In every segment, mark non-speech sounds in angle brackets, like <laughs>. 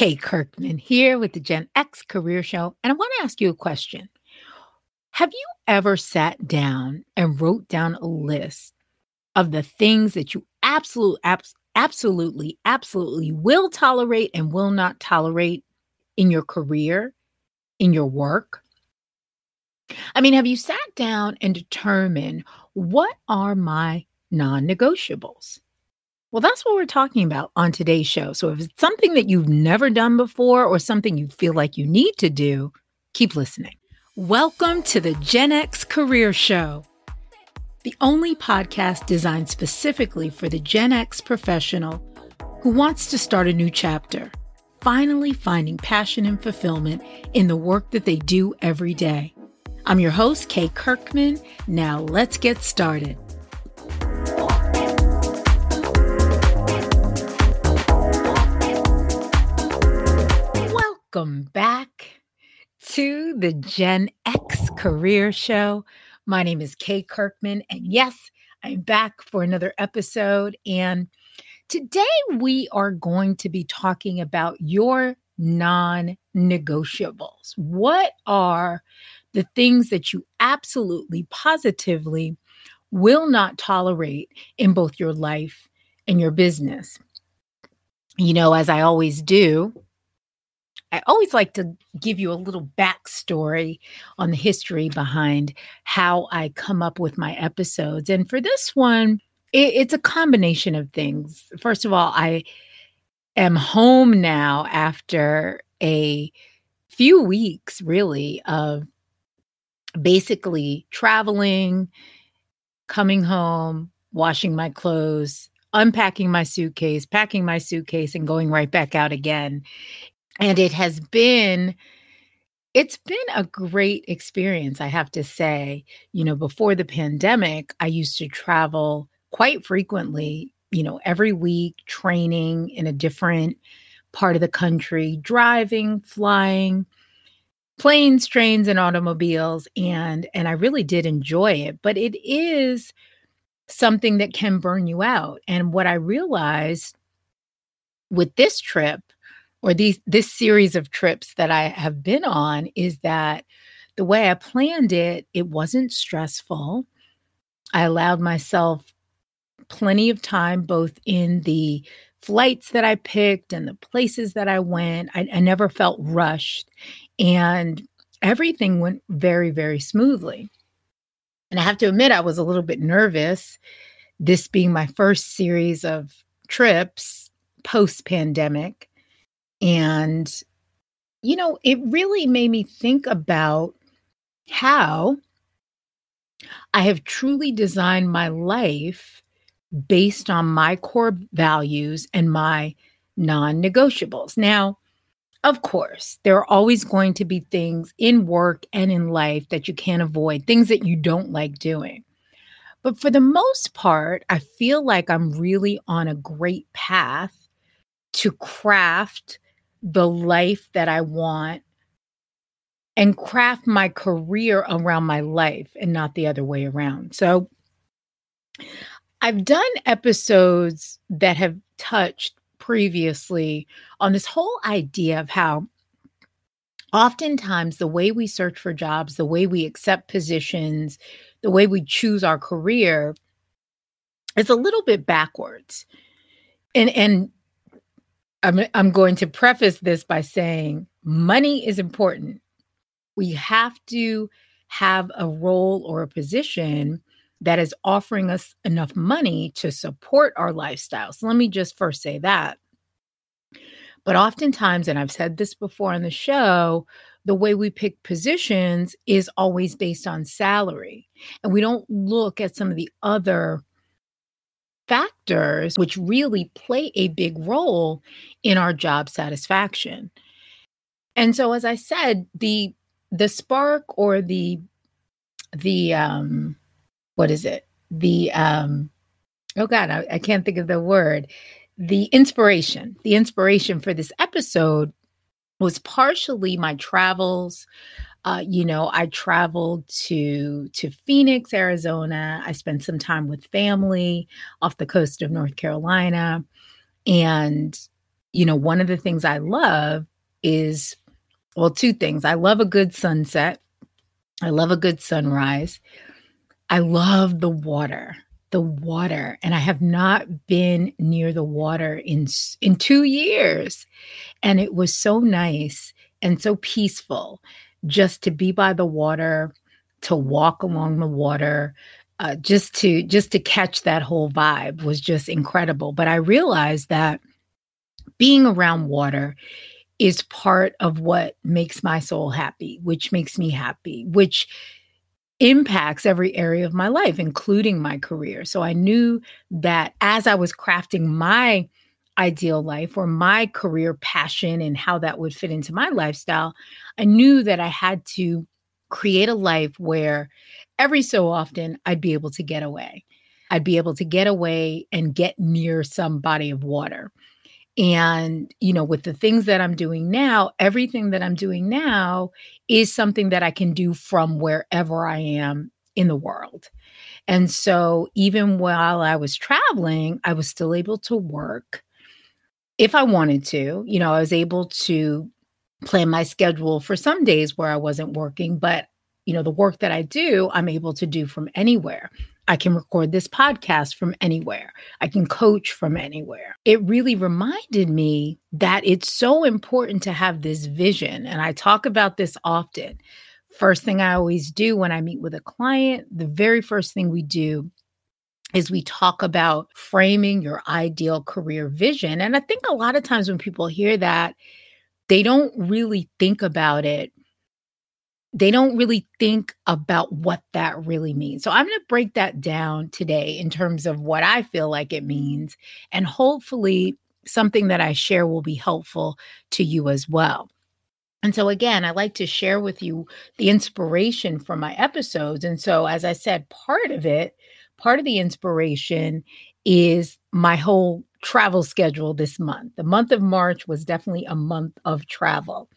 Kay Kirkman here with the Gen X Career Show. And I want to ask you a question. Have you ever sat down and wrote down a list of the things that you absolutely, abs- absolutely, absolutely will tolerate and will not tolerate in your career, in your work? I mean, have you sat down and determined what are my non negotiables? Well, that's what we're talking about on today's show. So if it's something that you've never done before or something you feel like you need to do, keep listening. Welcome to the Gen X Career Show, the only podcast designed specifically for the Gen X professional who wants to start a new chapter, finally finding passion and fulfillment in the work that they do every day. I'm your host, Kay Kirkman. Now let's get started. Welcome back to the Gen X Career Show. My name is Kay Kirkman, and yes, I'm back for another episode. And today we are going to be talking about your non negotiables. What are the things that you absolutely, positively will not tolerate in both your life and your business? You know, as I always do, I always like to give you a little backstory on the history behind how I come up with my episodes. And for this one, it, it's a combination of things. First of all, I am home now after a few weeks, really, of basically traveling, coming home, washing my clothes, unpacking my suitcase, packing my suitcase, and going right back out again and it has been it's been a great experience i have to say. You know before the pandemic i used to travel quite frequently you know every week training in a different part of the country driving flying planes trains and automobiles and and i really did enjoy it but it is something that can burn you out. And what i realized with this trip or these this series of trips that I have been on is that the way I planned it, it wasn't stressful. I allowed myself plenty of time both in the flights that I picked and the places that I went. I, I never felt rushed and everything went very, very smoothly. And I have to admit, I was a little bit nervous, this being my first series of trips post pandemic. And, you know, it really made me think about how I have truly designed my life based on my core values and my non negotiables. Now, of course, there are always going to be things in work and in life that you can't avoid, things that you don't like doing. But for the most part, I feel like I'm really on a great path to craft the life that I want and craft my career around my life and not the other way around. So I've done episodes that have touched previously on this whole idea of how oftentimes the way we search for jobs, the way we accept positions, the way we choose our career is a little bit backwards. And and I'm, I'm going to preface this by saying money is important. We have to have a role or a position that is offering us enough money to support our lifestyle. So let me just first say that. But oftentimes, and I've said this before on the show, the way we pick positions is always based on salary. And we don't look at some of the other factors which really play a big role in our job satisfaction. And so as I said, the the spark or the the um what is it? The um oh god, I, I can't think of the word. The inspiration, the inspiration for this episode was partially my travels uh, you know, I traveled to to Phoenix, Arizona. I spent some time with family off the coast of North Carolina, and you know, one of the things I love is, well, two things. I love a good sunset, I love a good sunrise. I love the water, the water. And I have not been near the water in, in two years. And it was so nice and so peaceful just to be by the water, to walk along the water, uh, just to just to catch that whole vibe was just incredible. But I realized that being around water is part of what makes my soul happy, which makes me happy, which impacts every area of my life, including my career. So I knew that as I was crafting my ideal life or my career passion and how that would fit into my lifestyle, I knew that I had to create a life where every so often I'd be able to get away. I'd be able to get away and get near some body of water. And, you know, with the things that I'm doing now, everything that I'm doing now is something that I can do from wherever I am in the world. And so even while I was traveling, I was still able to work if I wanted to. You know, I was able to plan my schedule for some days where I wasn't working, but you know, the work that I do, I'm able to do from anywhere. I can record this podcast from anywhere. I can coach from anywhere. It really reminded me that it's so important to have this vision. And I talk about this often. First thing I always do when I meet with a client, the very first thing we do is we talk about framing your ideal career vision. And I think a lot of times when people hear that, they don't really think about it they don't really think about what that really means. So I'm going to break that down today in terms of what I feel like it means. And hopefully, something that I share will be helpful to you as well. And so, again, I like to share with you the inspiration from my episodes. And so, as I said, part of it, part of the inspiration is my whole travel schedule this month. The month of March was definitely a month of travel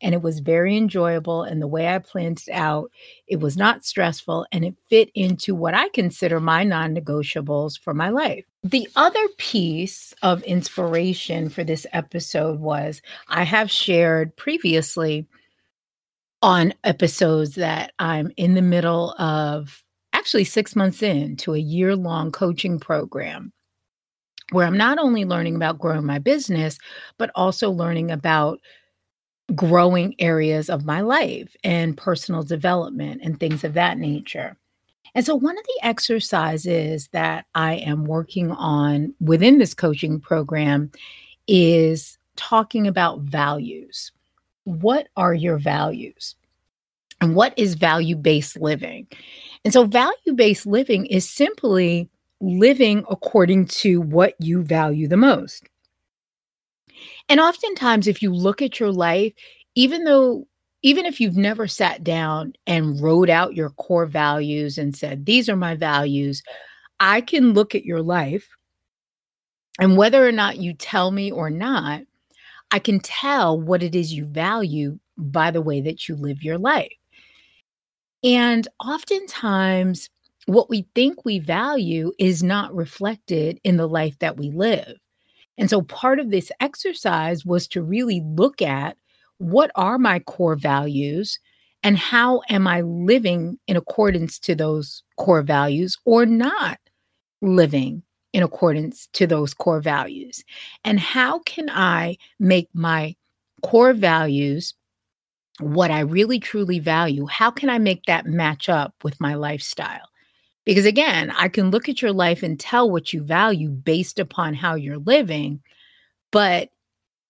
and it was very enjoyable. And the way I planned it out, it was not stressful and it fit into what I consider my non negotiables for my life. The other piece of inspiration for this episode was I have shared previously on episodes that I'm in the middle of actually six months into a year long coaching program where I'm not only learning about growing my business, but also learning about growing areas of my life and personal development and things of that nature. And so, one of the exercises that I am working on within this coaching program is talking about values. What are your values? And what is value based living? And so, value based living is simply living according to what you value the most. And oftentimes, if you look at your life, even though, even if you've never sat down and wrote out your core values and said, These are my values, I can look at your life. And whether or not you tell me or not, I can tell what it is you value by the way that you live your life. And oftentimes, what we think we value is not reflected in the life that we live. And so part of this exercise was to really look at what are my core values and how am I living in accordance to those core values or not living in accordance to those core values? And how can I make my core values what I really truly value? How can I make that match up with my lifestyle? Because again, I can look at your life and tell what you value based upon how you're living, but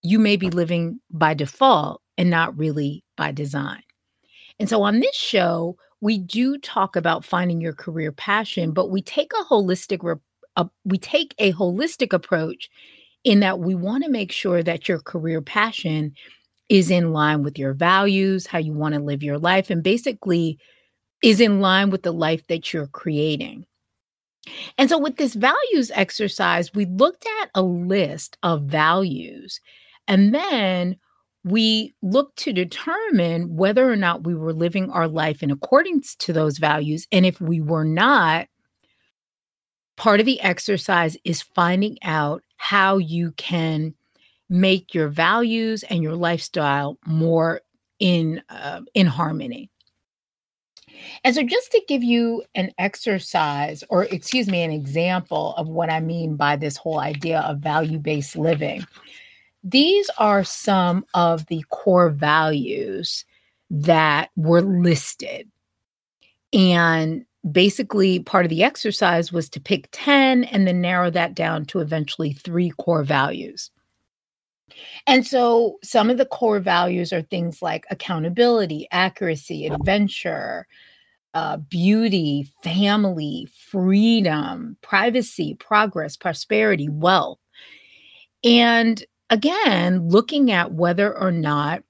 you may be living by default and not really by design. And so on this show, we do talk about finding your career passion, but we take a holistic re- uh, we take a holistic approach in that we want to make sure that your career passion is in line with your values, how you want to live your life, and basically is in line with the life that you're creating. And so, with this values exercise, we looked at a list of values and then we looked to determine whether or not we were living our life in accordance to those values. And if we were not, part of the exercise is finding out how you can make your values and your lifestyle more in uh, in harmony. And so, just to give you an exercise, or excuse me, an example of what I mean by this whole idea of value based living, these are some of the core values that were listed. And basically, part of the exercise was to pick 10 and then narrow that down to eventually three core values. And so some of the core values are things like accountability, accuracy, adventure, uh, beauty, family, freedom, privacy, progress, prosperity, wealth. And again, looking at whether or not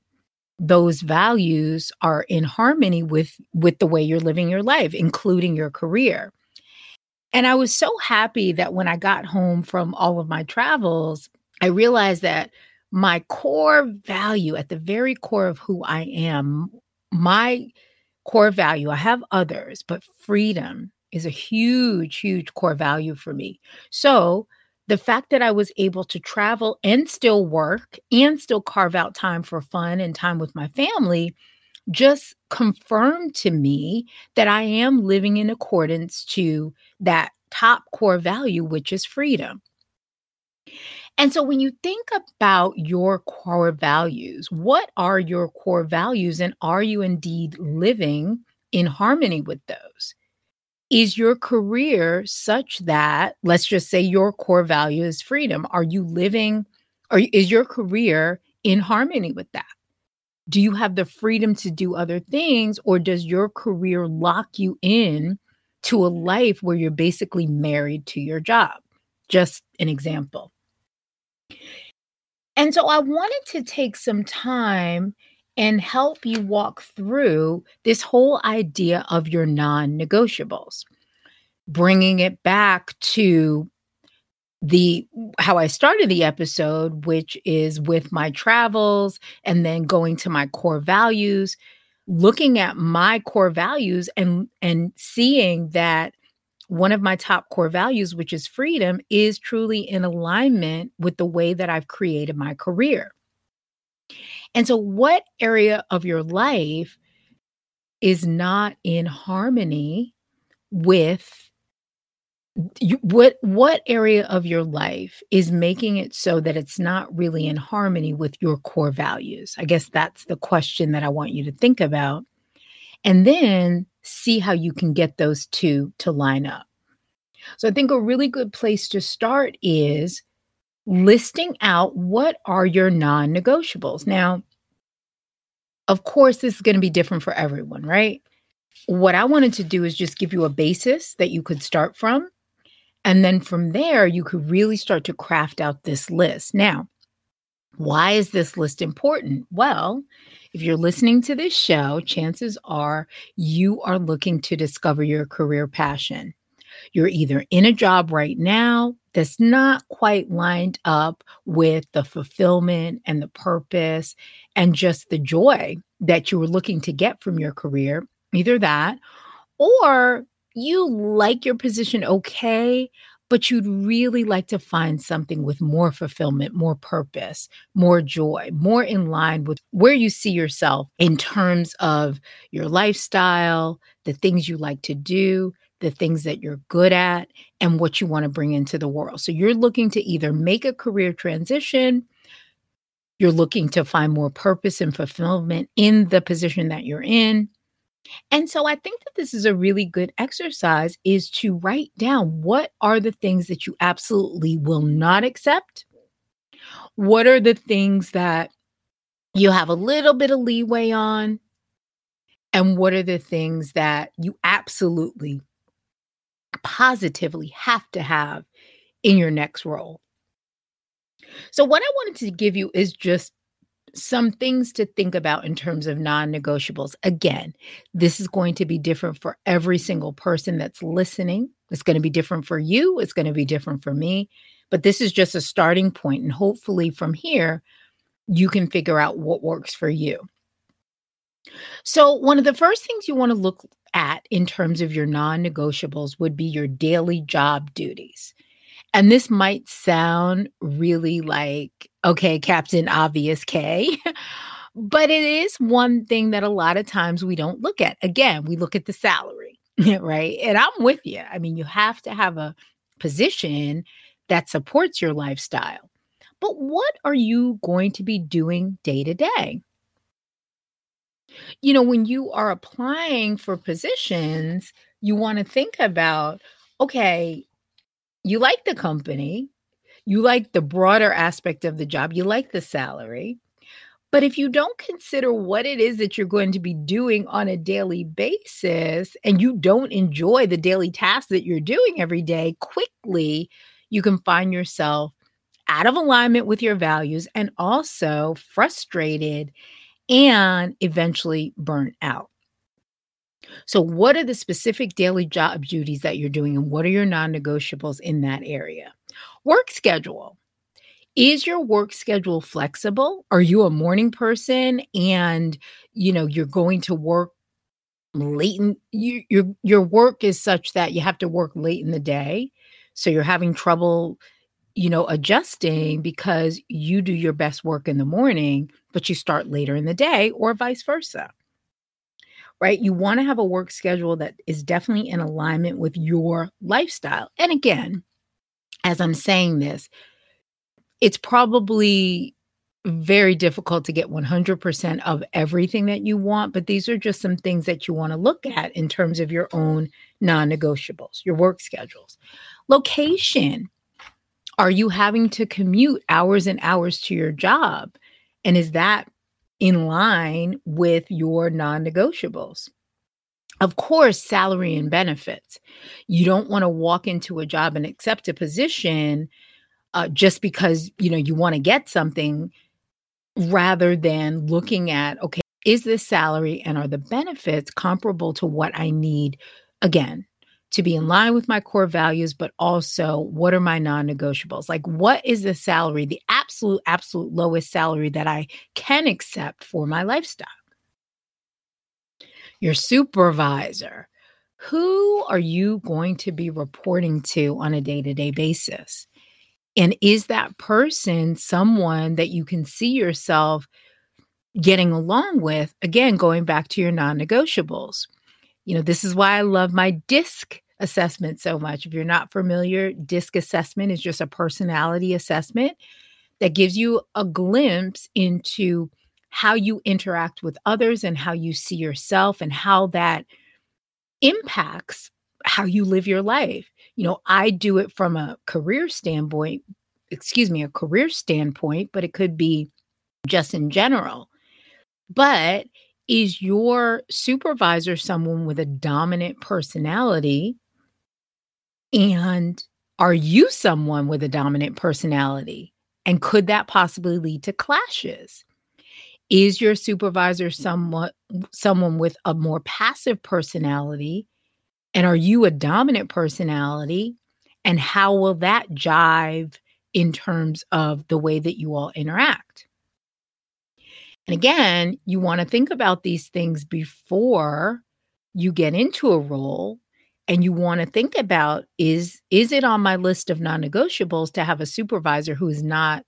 those values are in harmony with with the way you're living your life including your career and i was so happy that when i got home from all of my travels i realized that my core value at the very core of who i am my core value. I have others, but freedom is a huge, huge core value for me. So the fact that I was able to travel and still work and still carve out time for fun and time with my family just confirmed to me that I am living in accordance to that top core value, which is freedom. And so when you think about your core values, what are your core values and are you indeed living in harmony with those? Is your career such that, let's just say your core value is freedom? Are you living, or is your career in harmony with that? Do you have the freedom to do other things, or does your career lock you in to a life where you're basically married to your job? Just an example. And so I wanted to take some time and help you walk through this whole idea of your non negotiables, bringing it back to the how I started the episode, which is with my travels and then going to my core values, looking at my core values and and seeing that one of my top core values, which is freedom, is truly in alignment with the way that I've created my career. And so, what area of your life is not in harmony with you, what what area of your life is making it so that it's not really in harmony with your core values i guess that's the question that i want you to think about and then see how you can get those two to line up. So I think a really good place to start is listing out what are your non negotiables. Now, of course, this is going to be different for everyone, right? What I wanted to do is just give you a basis that you could start from. And then from there, you could really start to craft out this list. Now, why is this list important? Well, if you're listening to this show, chances are you are looking to discover your career passion. You're either in a job right now that's not quite lined up with the fulfillment and the purpose and just the joy that you were looking to get from your career, either that, or you like your position okay, but you'd really like to find something with more fulfillment, more purpose, more joy, more in line with where you see yourself in terms of your lifestyle, the things you like to do, the things that you're good at, and what you want to bring into the world. So you're looking to either make a career transition, you're looking to find more purpose and fulfillment in the position that you're in, and so I think that this is a really good exercise is to write down what are the things that you absolutely will not accept? What are the things that you have a little bit of leeway on? And what are the things that you absolutely positively have to have in your next role? So, what I wanted to give you is just some things to think about in terms of non negotiables. Again, this is going to be different for every single person that's listening. It's going to be different for you, it's going to be different for me. But this is just a starting point, And hopefully, from here, you can figure out what works for you. So, one of the first things you want to look at in terms of your non negotiables would be your daily job duties. And this might sound really like, okay, Captain Obvious Kay, but it is one thing that a lot of times we don't look at. Again, we look at the salary, <laughs> right? And I'm with you. I mean, you have to have a position that supports your lifestyle. But what are you going to be doing day to day? You know, when you are applying for positions, you want to think about okay, you like the company, you like the broader aspect of the job, you like the salary. But if you don't consider what it is that you're going to be doing on a daily basis and you don't enjoy the daily tasks that you're doing every day, quickly you can find yourself out of alignment with your values and also frustrated and eventually burnt out. So, what are the specific daily job duties that you're doing, and what are your non negotiables in that area? Work schedule. Is your work schedule flexible? Are you a morning person and you know you're going to work late in you, your your work is such that you have to work late in the day, so you're having trouble you know, adjusting because you do your best work in the morning, but you start later in the day, or vice versa. Right? You want to have a work schedule that is definitely in alignment with your lifestyle. And again, as I'm saying this, it's probably very difficult to get 100% of everything that you want, but these are just some things that you want to look at in terms of your own non negotiables, your work schedules. Location are you having to commute hours and hours to your job? And is that in line with your non negotiables? Of course, salary and benefits. You don't want to walk into a job and accept a position uh, just because you know you want to get something, rather than looking at okay, is this salary and are the benefits comparable to what I need? Again, to be in line with my core values, but also what are my non negotiables? Like, what is the salary, the absolute, absolute lowest salary that I can accept for my lifestyle? Your supervisor. Who are you going to be reporting to on a day to day basis? And is that person someone that you can see yourself getting along with? Again, going back to your non negotiables you know, this is why I love my DISC assessment so much. If you're not familiar, DISC assessment is just a personality assessment that gives you a glimpse into how you interact with others and how you see yourself and how that impacts how you live your life. You know, I do it from a career standpoint, excuse me, a career standpoint, but it could be just in general. But is your supervisor someone with a dominant personality? And are you someone with a dominant personality? And could that possibly lead to clashes? Is your supervisor somewhat someone with a more passive personality? And are you a dominant personality? And how will that jive in terms of the way that you all interact? And again, you want to think about these things before you get into a role and you want to think about is is it on my list of non-negotiables to have a supervisor who is not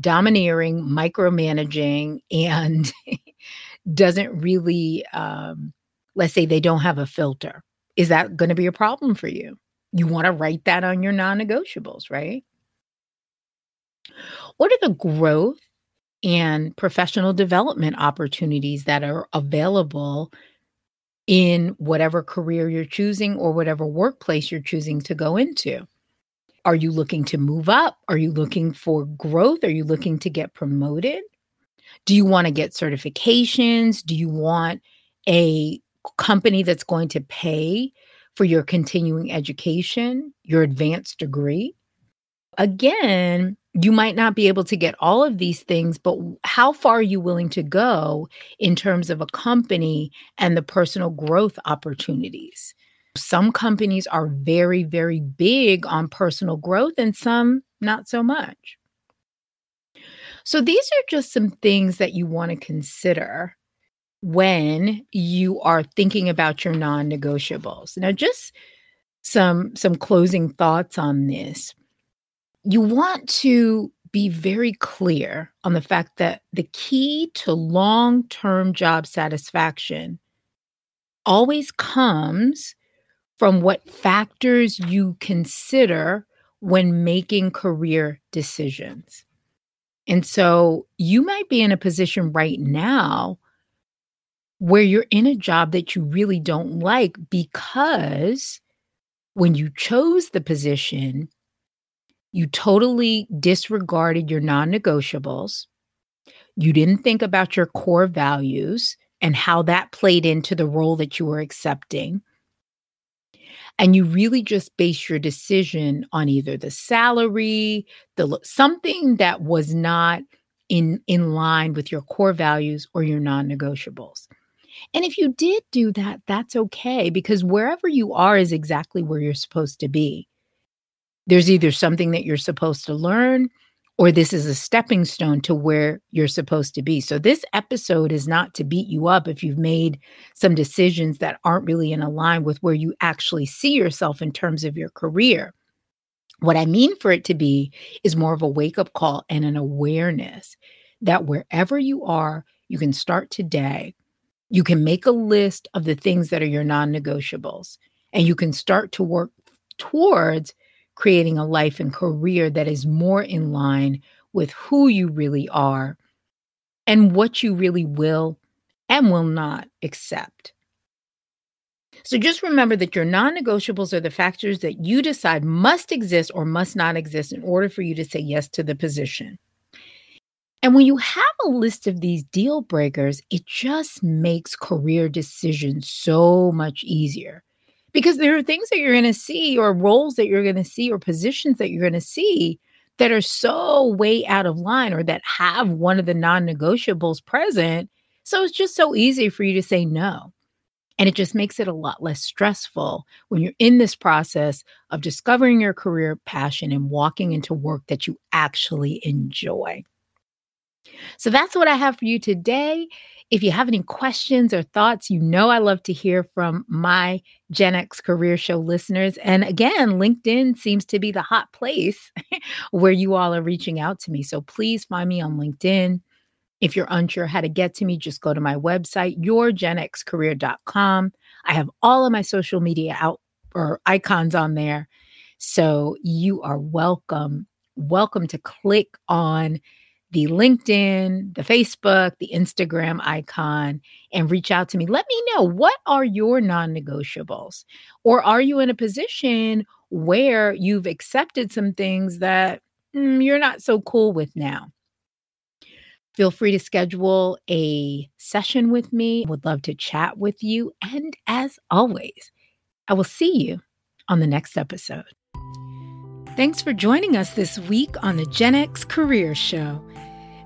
domineering, micromanaging and <laughs> doesn't really um, let's say they don't have a filter. Is that going to be a problem for you? You want to write that on your non-negotiables, right? What are the growth and professional development opportunities that are available in whatever career you're choosing or whatever workplace you're choosing to go into. Are you looking to move up? Are you looking for growth? Are you looking to get promoted? Do you want to get certifications? Do you want a company that's going to pay for your continuing education, your advanced degree? Again, you might not be able to get all of these things, but how far are you willing to go in terms of a company and the personal growth opportunities? Some companies are very, very big on personal growth, and some not so much. So, these are just some things that you want to consider when you are thinking about your non negotiables. Now, just some, some closing thoughts on this you want to be very clear on the fact that the key to long term job satisfaction always comes from what factors you consider when making career decisions. And so you might be in a position right now where you're in a job that you really don't like because when you chose the position, you totally disregarded your non negotiables. You didn't think about your core values and how that played into the role that you were accepting. And you really just base your decision on either the salary, the something that was not in in line with your core values or your non-negotiables. And if you did do that, that's okay because wherever you are is exactly where you're supposed to be. There's either something that you're supposed to learn or this is a stepping stone to where you're supposed to be. So, this episode is not to beat you up if you've made some decisions that aren't really in line with where you actually see yourself in terms of your career. What I mean for it to be is more of a wake up call and an awareness that wherever you are, you can start today. You can make a list of the things that are your non negotiables, and you can start to work towards creating a life and career that is more in line with who you really are and what you really will and will not accept. So just remember that your non negotiables are the factors that you decide must exist or must not exist in order for you to say yes to the position. And when you have a list of these deal breakers, it just makes career decisions so much easier because there are things that you're going to see or roles that you're going to see or positions that you're going to see that are so way out of line or that have one of the non-negotiables present so it's just so easy for you to say no. And it just makes it a lot less stressful when you're in this process of discovering your career passion and walking into work that you actually enjoy so that's what I have for you today. If you have any questions or thoughts, you know I love to hear from my Gen X Career Show listeners. And again, LinkedIn seems to be the hot place <laughs> where you all are reaching out to me. So please find me on LinkedIn. If you're unsure how to get to me, just go to my website, yourgenxcareer.com. I have all of my social media out or icons on there. So you are welcome. Welcome to click on the LinkedIn, the Facebook, the Instagram icon and reach out to me. Let me know what are your non negotiables? Or are you in a position where you've accepted some things that mm, you're not so cool with now? Feel free to schedule a session with me. Would love to chat with you. And as always, I will see you on the next episode. Thanks for joining us this week on the Gen X Career Show.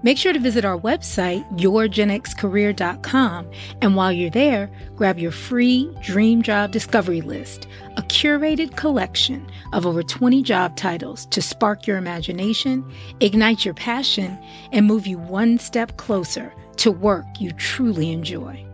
Make sure to visit our website, yourgenxcareer.com, and while you're there, grab your free Dream Job Discovery List, a curated collection of over 20 job titles to spark your imagination, ignite your passion, and move you one step closer to work you truly enjoy.